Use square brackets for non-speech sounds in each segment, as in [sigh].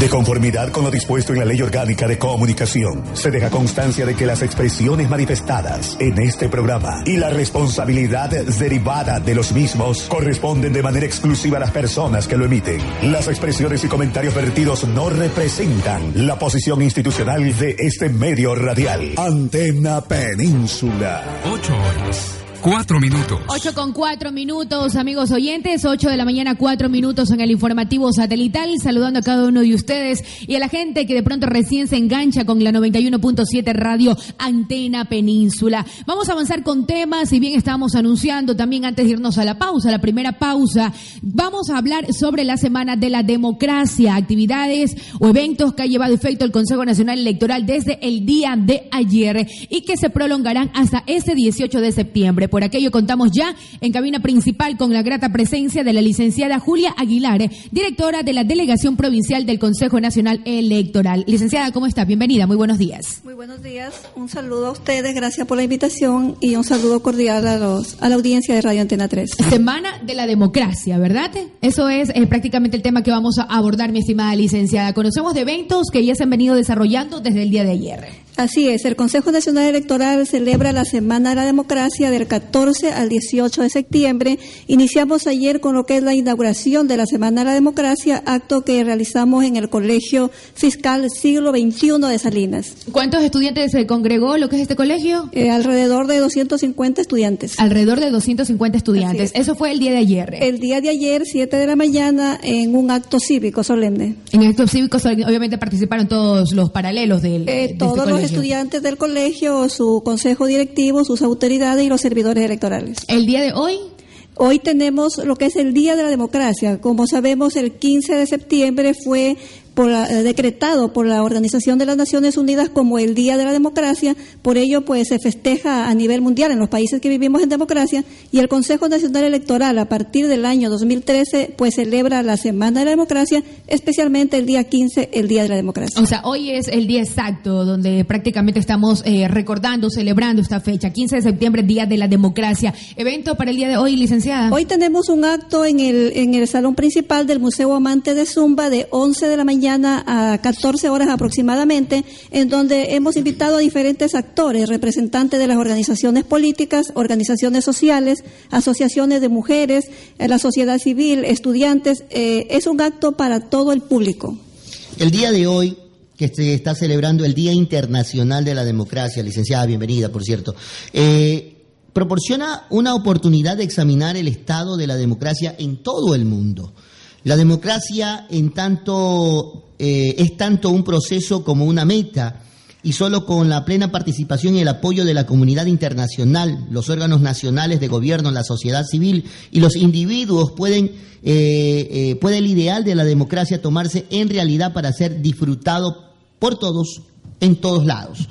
De conformidad con lo dispuesto en la Ley Orgánica de Comunicación, se deja constancia de que las expresiones manifestadas en este programa y la responsabilidad derivada de los mismos corresponden de manera exclusiva a las personas que lo emiten. Las expresiones y comentarios vertidos no representan la posición institucional de este medio radial. Antena Península. Ocho horas. Cuatro minutos. Ocho con cuatro minutos, amigos oyentes. Ocho de la mañana, cuatro minutos en el informativo satelital. Saludando a cada uno de ustedes y a la gente que de pronto recién se engancha con la 91.7 Radio Antena Península. Vamos a avanzar con temas. Si bien estábamos anunciando también antes de irnos a la pausa, la primera pausa, vamos a hablar sobre la Semana de la Democracia, actividades o eventos que ha llevado efecto el Consejo Nacional Electoral desde el día de ayer y que se prolongarán hasta este 18 de septiembre. Por aquello contamos ya en cabina principal con la grata presencia de la licenciada Julia Aguilar, directora de la Delegación Provincial del Consejo Nacional Electoral. Licenciada, ¿cómo está? Bienvenida, muy buenos días. Muy buenos días, un saludo a ustedes, gracias por la invitación y un saludo cordial a, los, a la audiencia de Radio Antena 3. Semana de la democracia, ¿verdad? Eso es eh, prácticamente el tema que vamos a abordar, mi estimada licenciada. Conocemos de eventos que ya se han venido desarrollando desde el día de ayer. Así es, el Consejo Nacional Electoral celebra la Semana de la Democracia del 14 al 18 de septiembre. Iniciamos ayer con lo que es la inauguración de la Semana de la Democracia, acto que realizamos en el Colegio Fiscal Siglo XXI de Salinas. ¿Cuántos estudiantes se congregó lo que es este colegio? Eh, alrededor de 250 estudiantes. Alrededor de 250 estudiantes. Eso fue el día de ayer. El día de ayer, 7 de la mañana, en un acto cívico solemne. En acto cívico, obviamente participaron todos los paralelos del. Eh, de todos este los estudiantes del colegio, su consejo directivo, sus autoridades y los servidores electorales. ¿El día de hoy? Hoy tenemos lo que es el Día de la Democracia. Como sabemos, el 15 de septiembre fue por, eh, decretado por la Organización de las Naciones Unidas como el Día de la Democracia. Por ello, pues se festeja a nivel mundial en los países que vivimos en democracia y el Consejo Nacional Electoral a partir del año 2013 pues celebra la Semana de la Democracia, especialmente el día 15, el Día de la Democracia. O sea, hoy es el día exacto donde prácticamente estamos eh, recordando, celebrando esta fecha, 15 de septiembre, Día de la Democracia. Evento para el día de hoy, licenciada. Hoy tenemos un acto en el, en el salón principal del Museo Amante de Zumba de 11 de la mañana a 14 horas aproximadamente, en donde hemos invitado a diferentes actores, representantes de las organizaciones políticas, organizaciones sociales, asociaciones de mujeres, eh, la sociedad civil, estudiantes. Eh, es un acto para todo el público. El día de hoy que se está celebrando el Día Internacional de la Democracia, licenciada, bienvenida, por cierto, eh, proporciona una oportunidad de examinar el estado de la democracia en todo el mundo. La democracia en tanto eh, es tanto un proceso como una meta y solo con la plena participación y el apoyo de la comunidad internacional, los órganos nacionales de gobierno, la sociedad civil y los individuos pueden, eh, eh, puede el ideal de la democracia tomarse en realidad para ser disfrutado por todos en todos lados.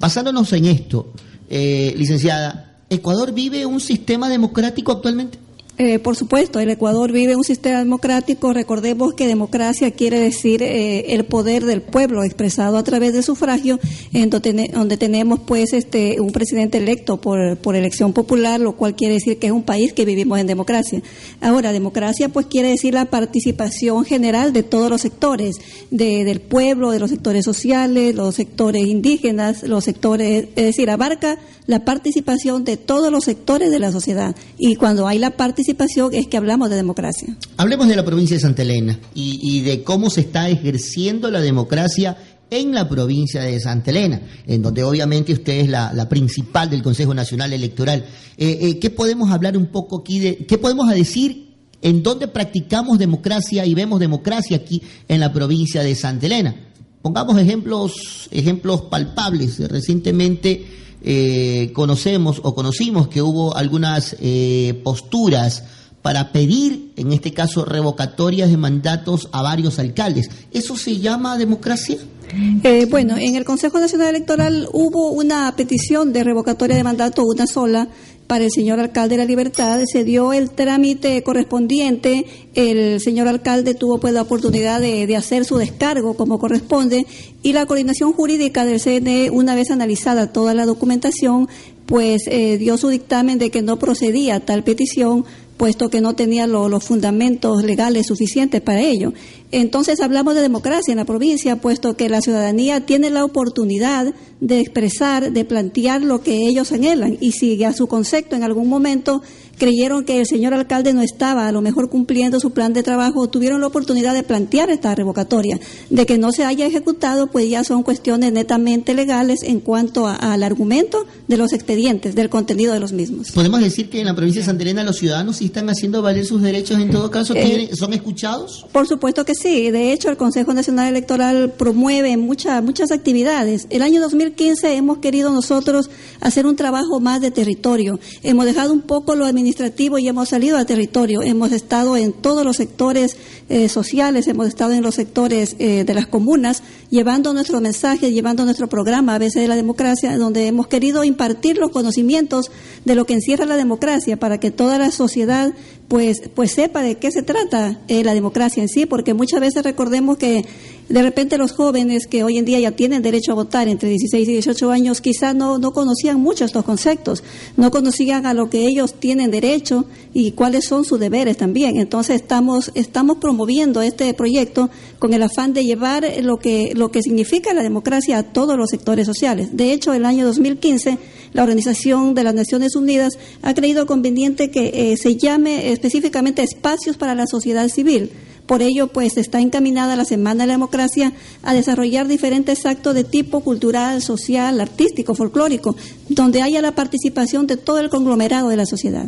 Basándonos en esto, licenciada, ¿Ecuador vive un sistema democrático actualmente? Eh, por supuesto, el Ecuador vive un sistema democrático. Recordemos que democracia quiere decir eh, el poder del pueblo expresado a través de sufragio, en donde, tenemos pues este un presidente electo por, por elección popular, lo cual quiere decir que es un país que vivimos en democracia. Ahora, democracia pues quiere decir la participación general de todos los sectores, de, del pueblo, de los sectores sociales, los sectores indígenas, los sectores, es decir, abarca la participación de todos los sectores de la sociedad. Y cuando hay la participación es que hablamos de democracia. Hablemos de la provincia de Santa Elena y, de cómo se está ejerciendo la democracia en la provincia de Santa Elena, en donde obviamente usted es la, principal del Consejo Nacional Electoral. Eh, eh, ¿Qué podemos hablar un poco aquí de, qué podemos decir en dónde practicamos democracia y vemos democracia aquí en la provincia de Santa Elena? Pongamos ejemplos, ejemplos palpables. Recientemente eh, conocemos o conocimos que hubo algunas eh, posturas para pedir, en este caso, revocatorias de mandatos a varios alcaldes. ¿Eso se llama democracia? Eh, bueno, en el Consejo Nacional Electoral hubo una petición de revocatoria de mandato, una sola, para el señor alcalde de la Libertad. Se dio el trámite correspondiente. El señor alcalde tuvo pues la oportunidad de, hacer su descargo como corresponde y la coordinación jurídica del CNE, una vez analizada toda la documentación, pues eh, dio su dictamen de que no procedía tal petición puesto que no tenía los fundamentos legales suficientes para ello. Entonces hablamos de democracia en la provincia, puesto que la ciudadanía tiene la oportunidad de expresar, de plantear lo que ellos anhelan. Y si a su concepto en algún momento creyeron que el señor alcalde no estaba a lo mejor cumpliendo su plan de trabajo, tuvieron la oportunidad de plantear esta revocatoria. De que no se haya ejecutado, pues ya son cuestiones netamente legales en cuanto al argumento de los expedientes, del contenido de los mismos. ¿Podemos decir que en la provincia de Santa Elena los ciudadanos sí están haciendo valer sus derechos en todo caso? Eh, ¿Son escuchados? Por supuesto que sí. De hecho, el Consejo Nacional Electoral promueve muchas muchas actividades. El año 2015 hemos querido nosotros hacer un trabajo más de territorio. Hemos dejado un poco lo administrativo y hemos salido al territorio. Hemos estado en todos los sectores eh, sociales, hemos estado en los sectores eh, de las comunas, llevando nuestro mensaje, llevando nuestro programa a veces de la democracia, donde hemos querido impartir los conocimientos de lo que encierra la democracia para que toda la sociedad pues, pues sepa de qué se trata eh, la democracia en sí, porque muchas veces recordemos que de repente los jóvenes que hoy en día ya tienen derecho a votar entre 16 y 18 años quizás no, no conocían mucho estos conceptos, no conocían a lo que ellos tienen derecho y cuáles son sus deberes también. Entonces estamos, estamos promoviendo este proyecto con el afán de llevar lo que, lo que significa la democracia a todos los sectores sociales. De hecho, el año 2015 la Organización de las Naciones Unidas ha creído conveniente que eh, se llame específicamente espacios para la sociedad civil. Por ello, pues está encaminada la Semana de la Democracia a desarrollar diferentes actos de tipo cultural, social, artístico, folclórico, donde haya la participación de todo el conglomerado de la sociedad.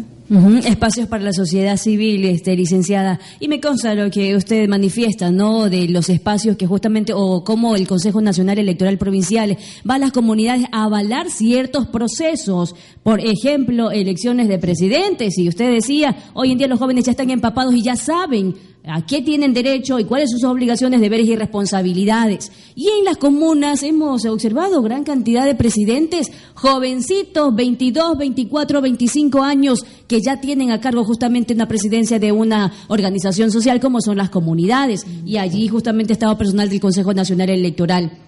Espacios para la sociedad civil, este, licenciada. Y me consta lo que usted manifiesta, ¿no? De los espacios que justamente, o cómo el Consejo Nacional Electoral Provincial va a las comunidades a avalar ciertos procesos. Por ejemplo, elecciones de presidentes. Y usted decía, hoy en día los jóvenes ya están empapados y ya saben a qué tienen derecho y cuáles son sus obligaciones, deberes y responsabilidades. Y en las comunas hemos observado gran cantidad de presidentes jovencitos, 22, 24, 25 años, que ya tienen a cargo justamente una presidencia de una organización social como son las comunidades. Y allí justamente estaba personal del Consejo Nacional Electoral.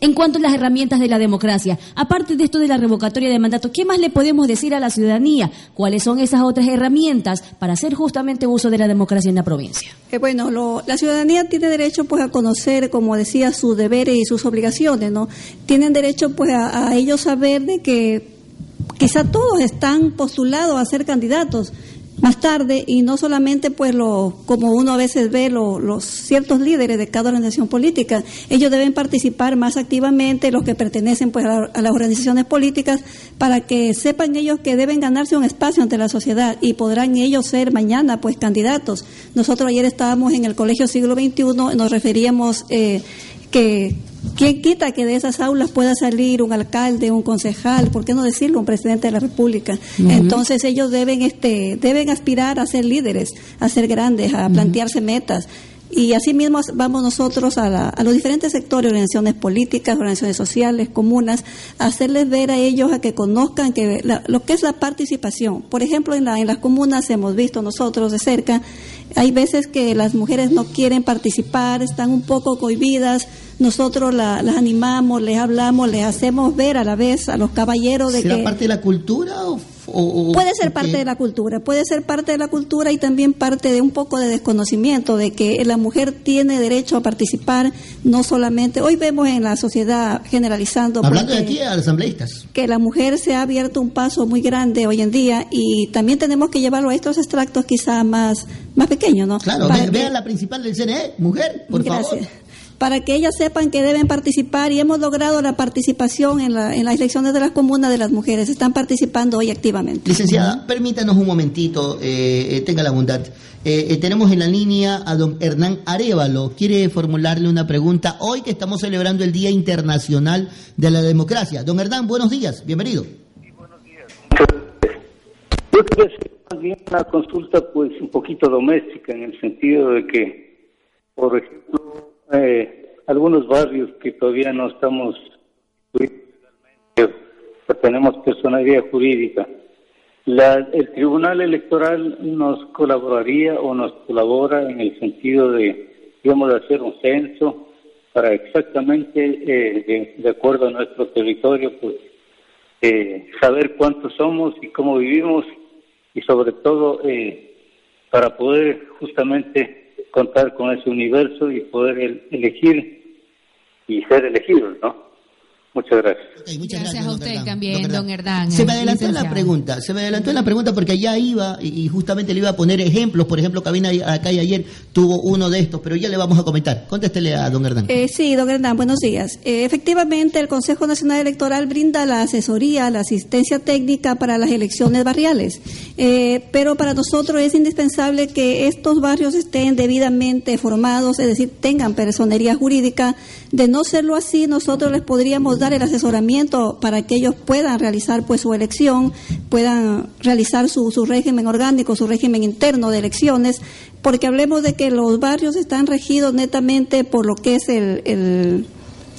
En cuanto a las herramientas de la democracia, aparte de esto de la revocatoria de mandato, ¿qué más le podemos decir a la ciudadanía? ¿Cuáles son esas otras herramientas para hacer justamente uso de la democracia en la provincia? Eh, bueno, la ciudadanía tiene derecho pues a conocer, como decía, sus deberes y sus obligaciones, ¿no? Tienen derecho pues a ellos saber de que quizá todos están postulados a ser candidatos más tarde y no solamente pues lo como uno a veces ve los ciertos líderes de cada organización política ellos deben participar más activamente los que pertenecen pues a, las organizaciones políticas para que sepan ellos que deben ganarse un espacio ante la sociedad y podrán ellos ser mañana pues candidatos. Nosotros ayer estábamos en el colegio siglo XXI nos referíamos eh, que ¿Quién quita que de esas aulas pueda salir un alcalde, un concejal, por qué no decirlo, un presidente de la República? Entonces ellos deben, este, deben aspirar a ser líderes, a ser grandes, a plantearse metas. Y así mismo vamos nosotros a, los diferentes sectores, organizaciones políticas, organizaciones sociales, comunas, a hacerles ver a ellos a que conozcan que lo que es la participación. Por ejemplo, en, la, en las comunas hemos visto nosotros de cerca, hay veces que las mujeres no quieren participar, están un poco cohibidas, nosotros las animamos, les hablamos, les hacemos ver a la vez a los caballeros de ¿Será parte de la cultura o puede ser parte de la cultura, puede ser parte de la cultura y también parte de un poco de desconocimiento de que la mujer tiene derecho a participar, no solamente, hoy vemos en la sociedad generalizando. Hablando de aquí a asambleístas. Que la mujer se ha abierto un paso muy grande hoy en día y también tenemos que llevarlo a estos extractos quizá más, más pequeños, ¿no? Claro, vean la principal del CNE, mujer, por favor para que ellas sepan que deben participar y hemos logrado la participación en, la, en las elecciones de las comunas de las mujeres. Están participando hoy activamente. Licenciada, permítanos un momentito, eh, eh, tenga la bondad. Eh, tenemos en la línea a don Hernán Arevalo. Quiere formularle una pregunta hoy que estamos celebrando el Día Internacional de la Democracia. Don Hernán, buenos días, bienvenido. Sí, buenos días. Yo quería hacer también una consulta pues un poquito doméstica en el sentido de que, por ejemplo, eh, algunos barrios que todavía no estamos tenemos personalidad jurídica. el Tribunal Electoral nos colaboraría o nos colabora en el sentido de, digamos, de hacer un censo para exactamente, eh, de, acuerdo a nuestro territorio, pues, eh, saber cuántos somos y cómo vivimos y sobre todo eh, para poder justamente contar con ese universo y poder elegir y ser elegidos, ¿no? Muchas gracias. muchas gracias, a usted también, don Hernán. Se me adelantó la pregunta, se me adelantó la pregunta porque ya iba y justamente le iba a poner ejemplos. Por ejemplo, Cabina acá y ayer tuvo uno de estos, pero ya le vamos a comentar. Contéstele a don Hernán. Eh, sí, don Hernán, buenos días. Eh, efectivamente, el Consejo Nacional Electoral brinda la asesoría, la asistencia técnica para las elecciones barriales. Eh, pero para nosotros es indispensable que estos barrios estén debidamente formados, es decir, tengan personería jurídica. De no serlo así, nosotros les podríamos dar el asesoramiento para que ellos puedan realizar pues su elección, puedan realizar su, su régimen orgánico, su régimen interno de elecciones, porque hablemos de que los barrios están regidos netamente por lo que es el, el,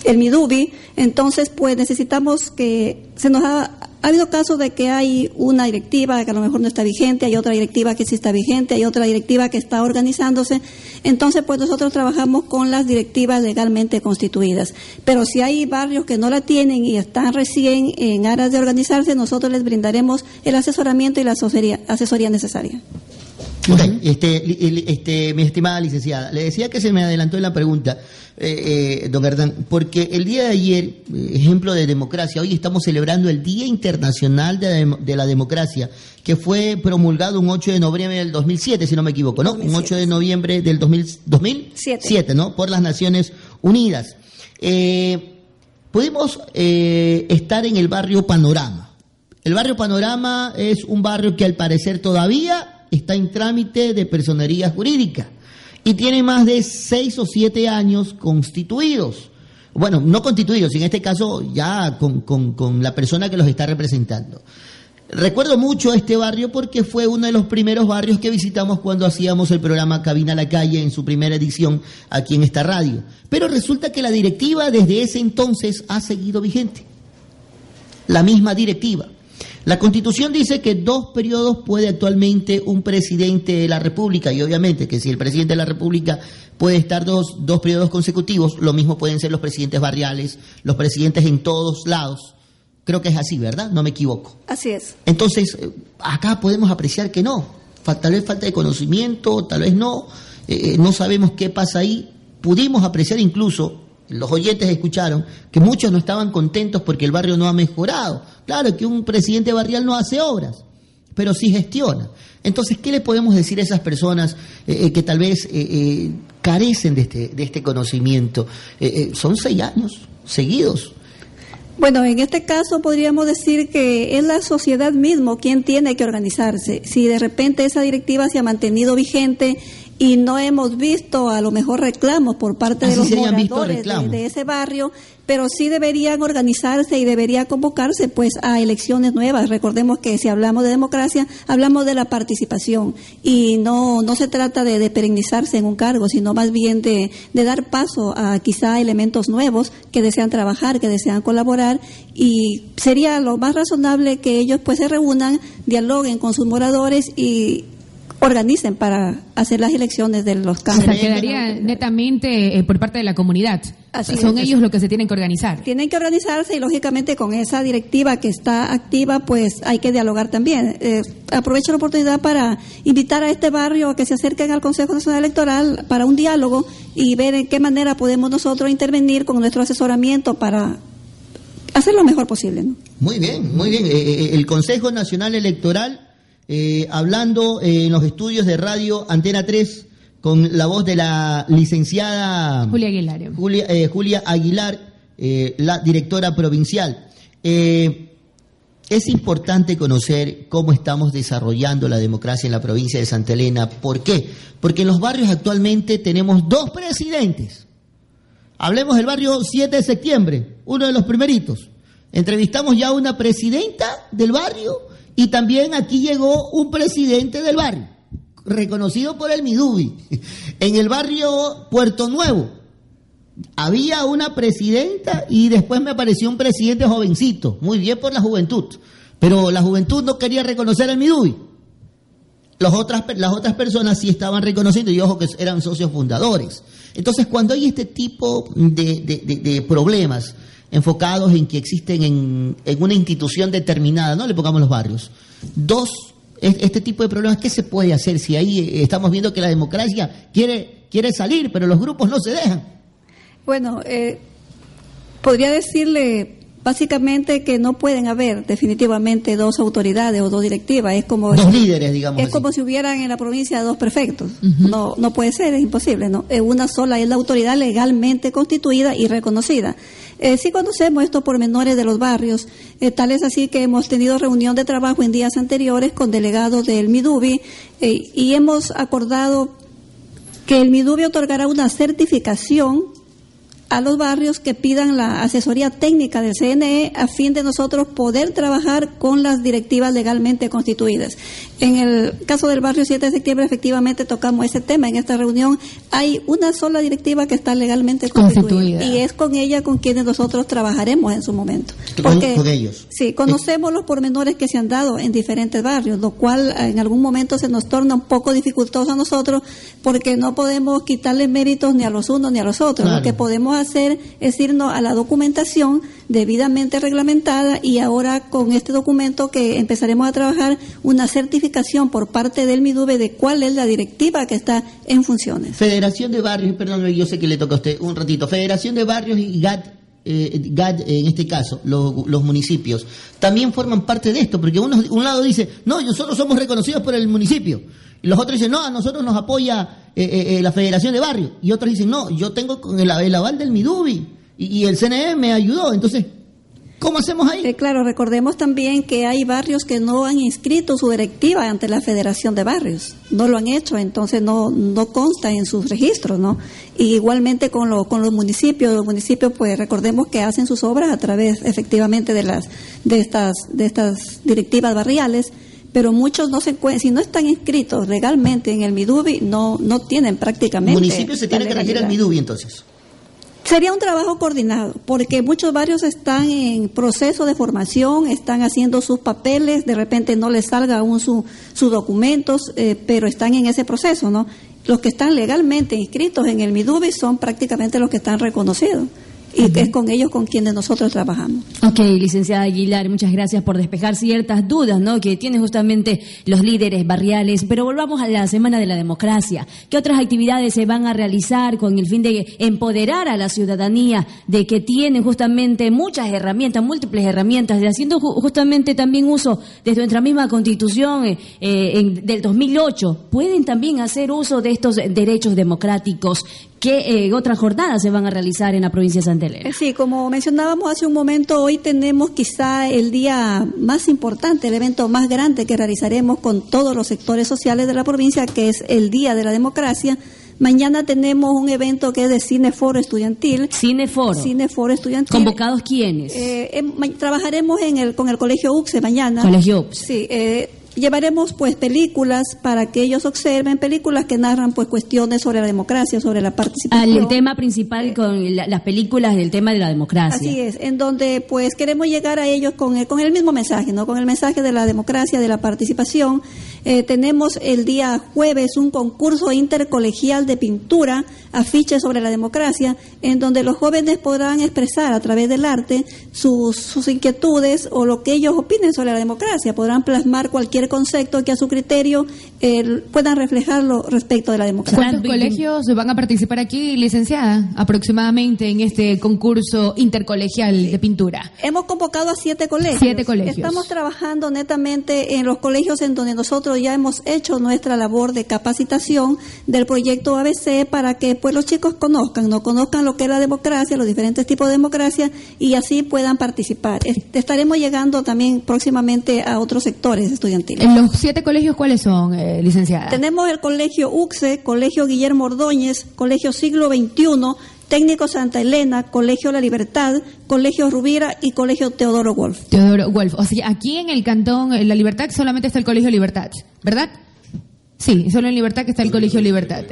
el MIDUBI, entonces pues necesitamos que se nos ha ha habido casos de que hay una directiva que a lo mejor no está vigente, hay otra directiva que sí está vigente, hay otra directiva que está organizándose. Entonces, pues nosotros trabajamos con las directivas legalmente constituidas. Pero si hay barrios que no la tienen y están recién en aras de organizarse, nosotros les brindaremos el asesoramiento y la asesoría, asesoría necesaria. Este, este, mi estimada licenciada, le decía que se me adelantó en la pregunta. Eh, eh, don Gardán, porque el día de ayer, eh, ejemplo de democracia, hoy estamos celebrando el Día Internacional de, la Democracia, que fue promulgado un 8 de noviembre del 2007, si no me equivoco, ¿no? Un 8 de noviembre del 2007, ¿no? Por las Naciones Unidas. pudimos estar en el barrio Panorama. El barrio Panorama es un barrio que al parecer todavía está en trámite de personería jurídica y tiene más de seis o siete años constituidos. Bueno, no constituidos, en este caso ya con, con, la persona que los está representando. Recuerdo mucho este barrio porque fue uno de los primeros barrios que visitamos cuando hacíamos el programa Cabina a la Calle en su primera edición aquí en esta radio. Pero resulta que la directiva desde ese entonces ha seguido vigente. La misma directiva. La Constitución dice que dos periodos puede actualmente un presidente de la República y obviamente que si el presidente de la República puede estar dos, dos periodos consecutivos, lo mismo pueden ser los presidentes barriales, los presidentes en todos lados. Creo que es así, ¿verdad? No me equivoco. Así es. Entonces, eh, acá podemos apreciar que no. Tal vez falta de conocimiento, tal vez no. Eh, eh, no sabemos qué pasa ahí. Pudimos apreciar incluso los oyentes escucharon que muchos no estaban contentos porque el barrio no ha mejorado. Claro que un presidente barrial no hace obras, pero sí gestiona. Entonces, ¿qué le podemos decir a esas personas eh, eh, que tal vez eh, carecen de este, de este conocimiento? son seis años seguidos. Bueno, en este caso podríamos decir que es la sociedad mismo quien tiene que organizarse. Si de repente esa directiva se ha mantenido vigente y no hemos visto a lo mejor reclamos por parte de los moradores de, ese barrio, pero sí deberían organizarse y debería convocarse pues a elecciones nuevas. Recordemos que si hablamos de democracia, hablamos de la participación y no no se trata de, de perennizarse en un cargo, sino más bien de, de dar paso a quizá elementos nuevos que desean trabajar, que desean colaborar y sería lo más razonable que ellos pues se reúnan, dialoguen con sus moradores y organicen para hacer las elecciones de los cambios. O sea, quedaría netamente eh, por parte de la comunidad. Son ellos los que se tienen que organizar. Tienen que organizarse y lógicamente con esa directiva que está activa, pues hay que dialogar también. Eh, aprovecho la oportunidad para invitar a este barrio a que se acerquen al Consejo Nacional Electoral para un diálogo y ver en qué manera podemos nosotros intervenir con nuestro asesoramiento para hacer lo mejor posible. Muy bien, muy bien. Eh, el Consejo Nacional Electoral eh, hablando eh, en los estudios de radio Antena 3 con la voz de la licenciada Julia Aguilar, Julia, eh, Julia Aguilar la directora provincial. es importante conocer cómo estamos desarrollando la democracia en la provincia de Santa Elena. ¿Por qué? Porque en los barrios actualmente tenemos dos presidentes. Hablemos del barrio 7 de septiembre, uno de los primeritos. Entrevistamos ya a una presidenta del barrio y también aquí llegó un presidente del barrio, reconocido por el Midubi. [laughs] En el barrio Puerto Nuevo había una presidenta y después me apareció un presidente jovencito, muy bien por la juventud. Pero la juventud no quería reconocer al Midubi. Las otras, las otras personas sí estaban reconociendo y ojo que eran socios fundadores. Entonces, cuando hay este tipo de, de problemas, enfocados en que existen en, una institución determinada, no le pongamos los barrios, dos este tipo de problemas, ¿qué se puede hacer si ahí eh, estamos viendo que la democracia quiere, quiere salir, pero los grupos no se dejan? Bueno, eh, podría decirle básicamente que no pueden haber definitivamente dos autoridades o dos directivas. Es como dos líderes, digamos. Es como si hubieran en la provincia dos prefectos. No, no puede ser, es imposible. No, una sola es la autoridad legalmente constituida y reconocida. Eh, sí conocemos estos pormenores de los barrios, eh, tal es así que hemos tenido reunión de trabajo en días anteriores con delegados del MIDUBI eh, y hemos acordado que el MIDUBI otorgará una certificación a los barrios que pidan la asesoría técnica del CNE a fin de nosotros poder trabajar con las directivas legalmente constituidas. En el caso del barrio 7 de septiembre, efectivamente tocamos ese tema. En esta reunión hay una sola directiva que está legalmente constituida, y es con ella con quienes nosotros trabajaremos en su momento. Porque, con, ellos. Sí, conocemos los pormenores que se han dado en diferentes barrios, lo cual en algún momento se nos torna un poco dificultoso a nosotros porque no podemos quitarle méritos ni a los unos ni a los otros. Lo que podemos hacer es irnos a la documentación debidamente reglamentada y ahora con este documento que empezaremos a trabajar una certificación por parte del MIDUBE de cuál es la directiva que está en funciones. Federación de Barrios, perdón, yo sé que le toca a usted. Un ratito, Federación de Barrios y GAT eh, GAD, en este caso, los municipios, también forman parte de esto, porque uno, un lado dice, no, nosotros somos reconocidos por el municipio, y los otros dicen, no, a nosotros nos apoya eh, eh, la Federación de Barrios, y otros dicen, no, yo tengo el, el aval del MIDUBI, y, el CNE me ayudó. Entonces, ¿Cómo hacemos ahí? Eh, claro, recordemos también que hay barrios que no han inscrito su directiva ante la Federación de Barrios. No lo han hecho, entonces no, no consta en sus registros, ¿no? Y igualmente con, lo, con los municipios, los municipios pues recordemos que hacen sus obras a través efectivamente de las de estas de estas directivas barriales, pero muchos no se si no están inscritos legalmente en el MIDUBI no no tienen prácticamente. El municipio se tiene que regir al MIDUBI entonces. Sería un trabajo coordinado, porque muchos barrios están en proceso de formación, están haciendo sus papeles, de repente no les salga aún sus documentos, eh, pero están en ese proceso, ¿no? Los que están legalmente inscritos en el MIDUBI son prácticamente los que están reconocidos y es con ellos con quienes nosotros trabajamos. Ok, licenciada Aguilar, muchas gracias por despejar ciertas dudas ¿no? que tienen justamente los líderes barriales. Pero volvamos a la Semana de la Democracia. ¿Qué otras actividades se van a realizar con el fin de empoderar a la ciudadanía de que tienen justamente muchas herramientas, múltiples herramientas, de haciendo justamente también uso de nuestra misma constitución eh, eh, del 2008? Pueden también hacer uso de estos derechos democráticos ¿Qué eh, otras jornadas se van a realizar en la provincia de Santa Elena? Sí, como mencionábamos hace un momento, hoy tenemos quizá el día más importante, el evento más grande que realizaremos con todos los sectores sociales de la provincia, que es el Día de la Democracia. Mañana tenemos un evento que es de Cineforo Estudiantil. Cineforo. Cineforo Estudiantil. ¿Convocados quiénes? Eh, em, trabajaremos en el, con el Colegio UPSE mañana. Colegio UPSE. Sí, eh, Llevaremos pues películas para que ellos observen, películas que narran pues cuestiones sobre la democracia, sobre la participación. el tema principal con las películas del tema de la democracia. Así es, en donde pues queremos llegar a ellos con el, con el mismo mensaje, ¿no? Con el mensaje de la democracia, de la participación. Eh, tenemos el día jueves un concurso intercolegial de pintura, afiches sobre la democracia, en donde los jóvenes podrán expresar a través del arte sus, sus inquietudes o lo que ellos opinen sobre la democracia, podrán plasmar cualquier concepto que a su criterio eh, puedan reflejarlo respecto de la democracia. ¿Cuántos colegios van a participar aquí, licenciada, aproximadamente en este concurso intercolegial de pintura? Hemos convocado a siete colegios. Siete colegios. Estamos trabajando netamente en los colegios en donde nosotros ya hemos hecho nuestra labor de capacitación del proyecto ABC para que pues los chicos conozcan, no conozcan lo que es la democracia, los diferentes tipos de democracia y así puedan participar. Estaremos llegando también próximamente a otros sectores estudiantiles. ¿Los siete colegios cuáles son, eh, licenciada? Tenemos el Colegio UCSE, Colegio Guillermo Ordóñez, Colegio Siglo XXI, Técnico Santa Elena, Colegio La Libertad, Colegio Rubira y Colegio Teodoro Wolf. Teodoro Wolf. O sea, aquí en el cantón La Libertad solamente está el Colegio Libertad, ¿verdad? Sí, solo en Libertad que está el Colegio Libertad.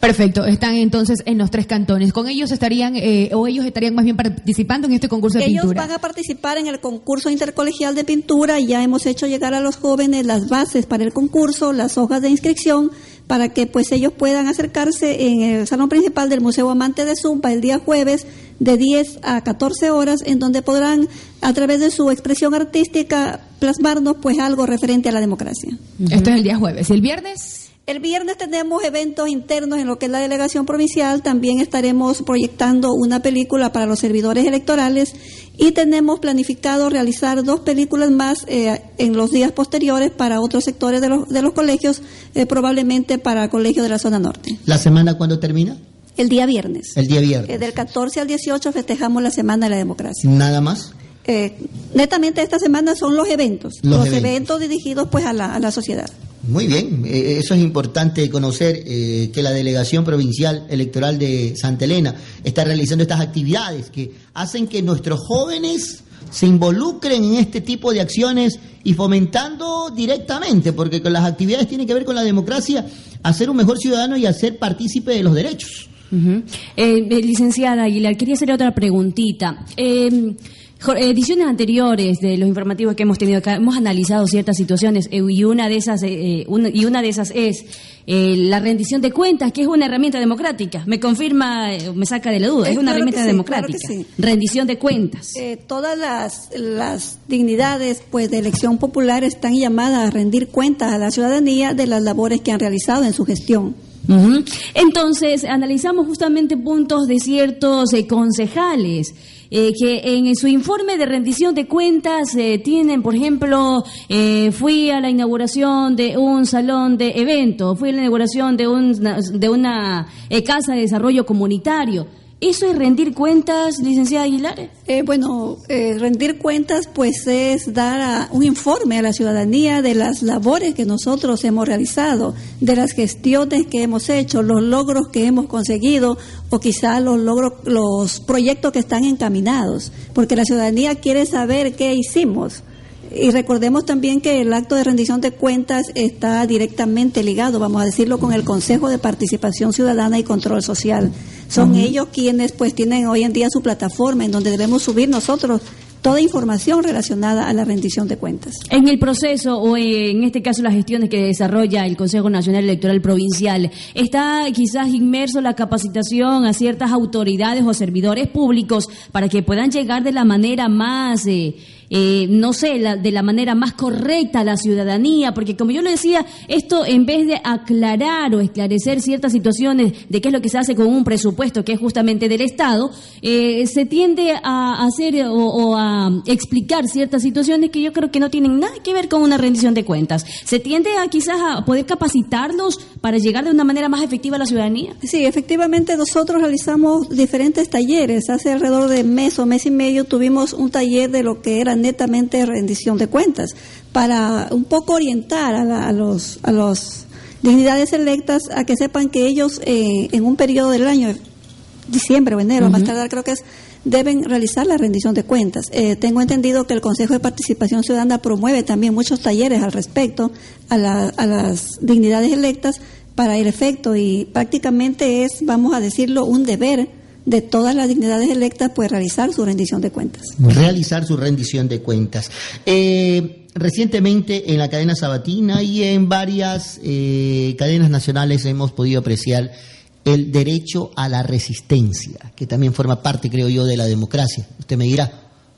Perfecto, están entonces en los tres cantones. ¿Con ellos estarían, eh, o ellos estarían más bien participando en este concurso de pintura? Ellos van a participar en el concurso intercolegial de pintura. Ya hemos hecho llegar a los jóvenes las bases para el concurso, las hojas de inscripción, para que pues ellos puedan acercarse en el salón principal del Museo Amante de Zumpa el día jueves de 10 a 14 horas, en donde podrán a través de su expresión artística plasmarnos pues algo referente a la democracia. Esto es el día jueves. ¿Y el viernes? El viernes tenemos eventos internos en lo que es la delegación provincial. También estaremos proyectando una película para los servidores electorales y tenemos planificado realizar dos películas más eh, en los días posteriores para otros sectores de los, de los colegios, eh, probablemente para el colegio de la zona norte. ¿La semana cuándo termina? El día viernes. El día viernes. Eh, del 14 al 18 festejamos la Semana de la Democracia. ¿Nada más? Eh, netamente esta semana son los eventos, los, eventos. dirigidos pues a la, a la sociedad. Muy bien, eh, eso es importante conocer eh, que la Delegación Provincial Electoral de Santa Elena está realizando estas actividades que hacen que nuestros jóvenes se involucren en este tipo de acciones y fomentando directamente, porque con las actividades tienen que ver con la democracia, hacer un mejor ciudadano y hacer partícipe de los derechos. licenciada Aguilar, quería hacer otra preguntita. Ediciones anteriores de los informativos que hemos tenido acá hemos analizado ciertas situaciones eh, y una de esas eh, eh, y una de esas es la rendición de cuentas, que es una herramienta democrática. Me confirma, me saca de la duda, es, una herramienta democrática. Rendición de cuentas. todas las, las dignidades pues de elección popular están llamadas a rendir cuentas a la ciudadanía de las labores que han realizado en su gestión. Entonces, analizamos justamente puntos de ciertos concejales eh, que en su informe de rendición de cuentas eh, tienen, por ejemplo, eh, fui a la inauguración de un salón de evento, fui a la inauguración de, un, de una casa de desarrollo comunitario. ¿Eso es rendir cuentas, licenciada Aguilar? Eh, bueno, eh, rendir cuentas pues es dar un informe a la ciudadanía de las labores que nosotros hemos realizado, de las gestiones que hemos hecho, los logros que hemos conseguido o quizá los logros, los proyectos que están encaminados, porque la ciudadanía quiere saber qué hicimos. Y recordemos también que el acto de rendición de cuentas está directamente ligado, vamos a decirlo, con el Consejo de Participación Ciudadana y Control Social. Son ellos quienes pues tienen hoy en día su plataforma en donde debemos subir nosotros toda información relacionada a la rendición de cuentas. En el proceso, o en este caso las gestiones que desarrolla el Consejo Nacional Electoral Provincial, ¿está quizás inmerso la capacitación a ciertas autoridades o servidores públicos para que puedan llegar de la manera más... Eh, eh, no sé, de la manera más correcta a la ciudadanía, porque como yo le decía, esto en vez de aclarar o esclarecer ciertas situaciones de qué es lo que se hace con un presupuesto que es justamente del Estado, eh, se tiende a hacer o, a explicar ciertas situaciones que yo creo que no tienen nada que ver con una rendición de cuentas. Se tiende a quizás a poder capacitarlos para llegar de una manera más efectiva a la ciudadanía. Sí, efectivamente nosotros realizamos diferentes talleres. Hace alrededor de mes o mes y medio tuvimos un taller de lo que era netamente rendición de cuentas, para un poco orientar a, los a los dignidades electas a que sepan que ellos eh, en un periodo del año, diciembre o enero, más tardar creo que es, deben realizar la rendición de cuentas. Eh, tengo entendido que el Consejo de Participación Ciudadana promueve también muchos talleres al respecto a, a las dignidades electas. Para el efecto y prácticamente es, vamos a decirlo, un deber de todas las dignidades electas, pues realizar su rendición de cuentas. Realizar su rendición de cuentas. Eh, recientemente en la cadena sabatina y en varias eh, cadenas nacionales hemos podido apreciar el derecho a la resistencia, que también forma parte, creo yo, de la democracia. Usted me dirá,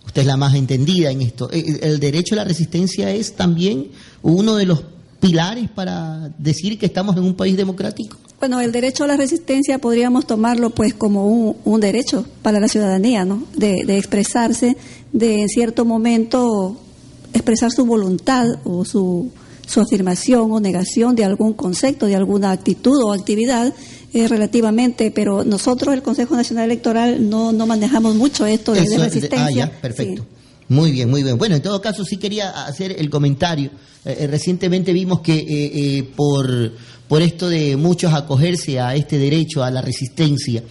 usted es la más entendida en esto. Eh, el derecho a la resistencia es también uno de los pilares para decir que estamos en un país democrático? Bueno, el derecho a la resistencia podríamos tomarlo pues como un, derecho para la ciudadanía, ¿no? De, expresarse, de en cierto momento expresar su voluntad o su, su afirmación o negación de algún concepto, de alguna actitud o actividad eh, relativamente, pero nosotros, el Consejo Nacional Electoral, no, no manejamos mucho esto de, resistencia. ah, ya, perfecto. Muy bien, muy bien. Bueno, en todo caso sí quería hacer el comentario. Eh, eh, recientemente vimos que eh, por, por esto de muchos acogerse a este derecho a la resistencia,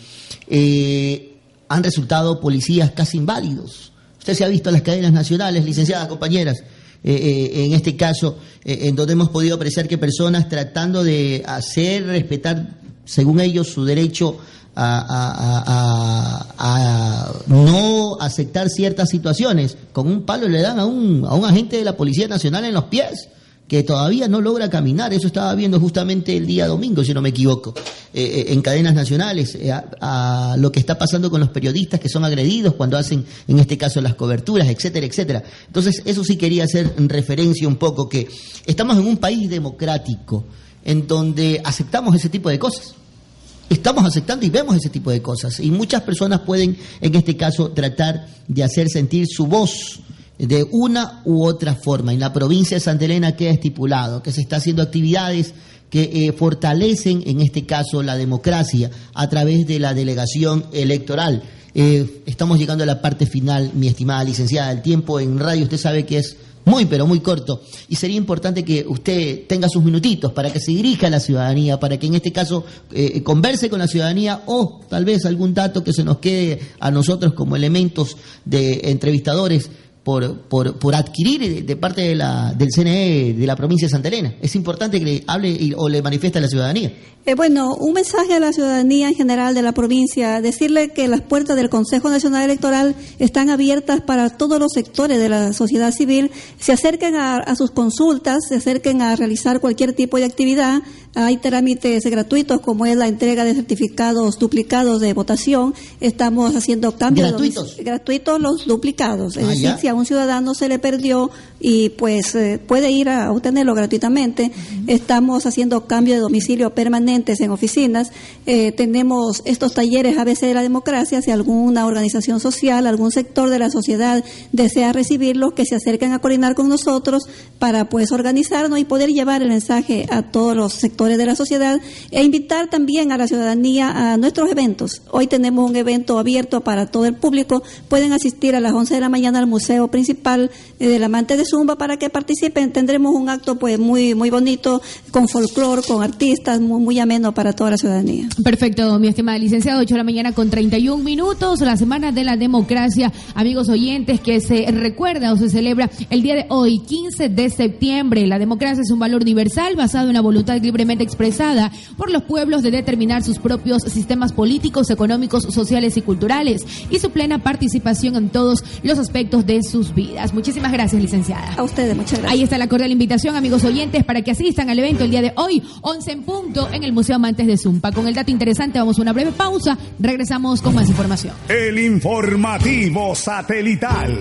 han resultado policías casi inválidos. Usted se ha visto en las cadenas nacionales, licenciadas compañeras, en este caso, en donde hemos podido apreciar que personas tratando de hacer respetar, según ellos, su derecho a, no aceptar ciertas situaciones. Con un palo le dan a un, a un agente de la Policía Nacional en los pies. que todavía no logra caminar. Eso estaba viendo justamente el día domingo, si no me equivoco, eh, eh, en cadenas nacionales, eh, a, lo que está pasando con los periodistas que son agredidos cuando hacen, en este caso, las coberturas, etcétera, etcétera. Entonces, eso sí quería hacer referencia un poco, que estamos en un país democrático, en donde aceptamos ese tipo de cosas. Estamos aceptando y vemos ese tipo de cosas. Y muchas personas pueden, en este caso, tratar de hacer sentir su voz de una u otra forma. En la provincia de Santa Elena queda estipulado que se está haciendo actividades que eh, fortalecen, en este caso, la democracia a través de la delegación electoral. Eh, estamos llegando a la parte final, mi estimada licenciada. El tiempo en radio usted sabe que es muy, pero muy corto. Y sería importante que usted tenga sus minutitos para que se dirija a la ciudadanía, para que en este caso eh, converse con la ciudadanía o tal vez algún dato que se nos quede a nosotros como elementos de entrevistadores por, por, adquirir de, parte de la, del CNE de la provincia de Santa Elena. Es importante que le hable o le manifieste a la ciudadanía. Eh, bueno, un mensaje a la ciudadanía en general de la provincia, decirle que las puertas del Consejo Nacional Electoral están abiertas para todos los sectores de la sociedad civil, se acerquen a, sus consultas, se acerquen a realizar cualquier tipo de actividad, hay trámites gratuitos como es la entrega de certificados duplicados de votación, estamos haciendo cambios. Gratuitos, gratuitos los duplicados, es ah, decir, si a un ciudadano se le perdió y pues eh, puede ir a obtenerlo gratuitamente, estamos haciendo cambio de domicilio permanente en oficinas. Eh, tenemos estos talleres ABC de la democracia. Si alguna organización social, algún sector de la sociedad desea recibirlos, que se acerquen a coordinar con nosotros para pues organizarnos y poder llevar el mensaje a todos los sectores de la sociedad e invitar también a la ciudadanía a nuestros eventos. Hoy tenemos un evento abierto para todo el público. Pueden asistir a las 11 de la mañana al museo principal eh, del amante de Zumba para que participen. Tendremos un acto pues muy muy bonito con folclore, con artistas muy, menos para toda la ciudadanía. Perfecto, mi estimada licenciada, 8 de la mañana con 31 minutos, la Semana de la Democracia, amigos oyentes, que se recuerda o se celebra el día de hoy, 15 de septiembre. La democracia es un valor universal basado en la voluntad libremente expresada por los pueblos de determinar sus propios sistemas políticos, económicos, sociales y culturales y su plena participación en todos los aspectos de sus vidas. Muchísimas gracias, licenciada. A ustedes, muchas gracias. Ahí está la cordial invitación, amigos oyentes, para que asistan al evento el día de hoy, 11 en punto, en el Museo Amantes de Zumpa. Con el dato interesante vamos a una breve pausa, regresamos con más información. El informativo satelital.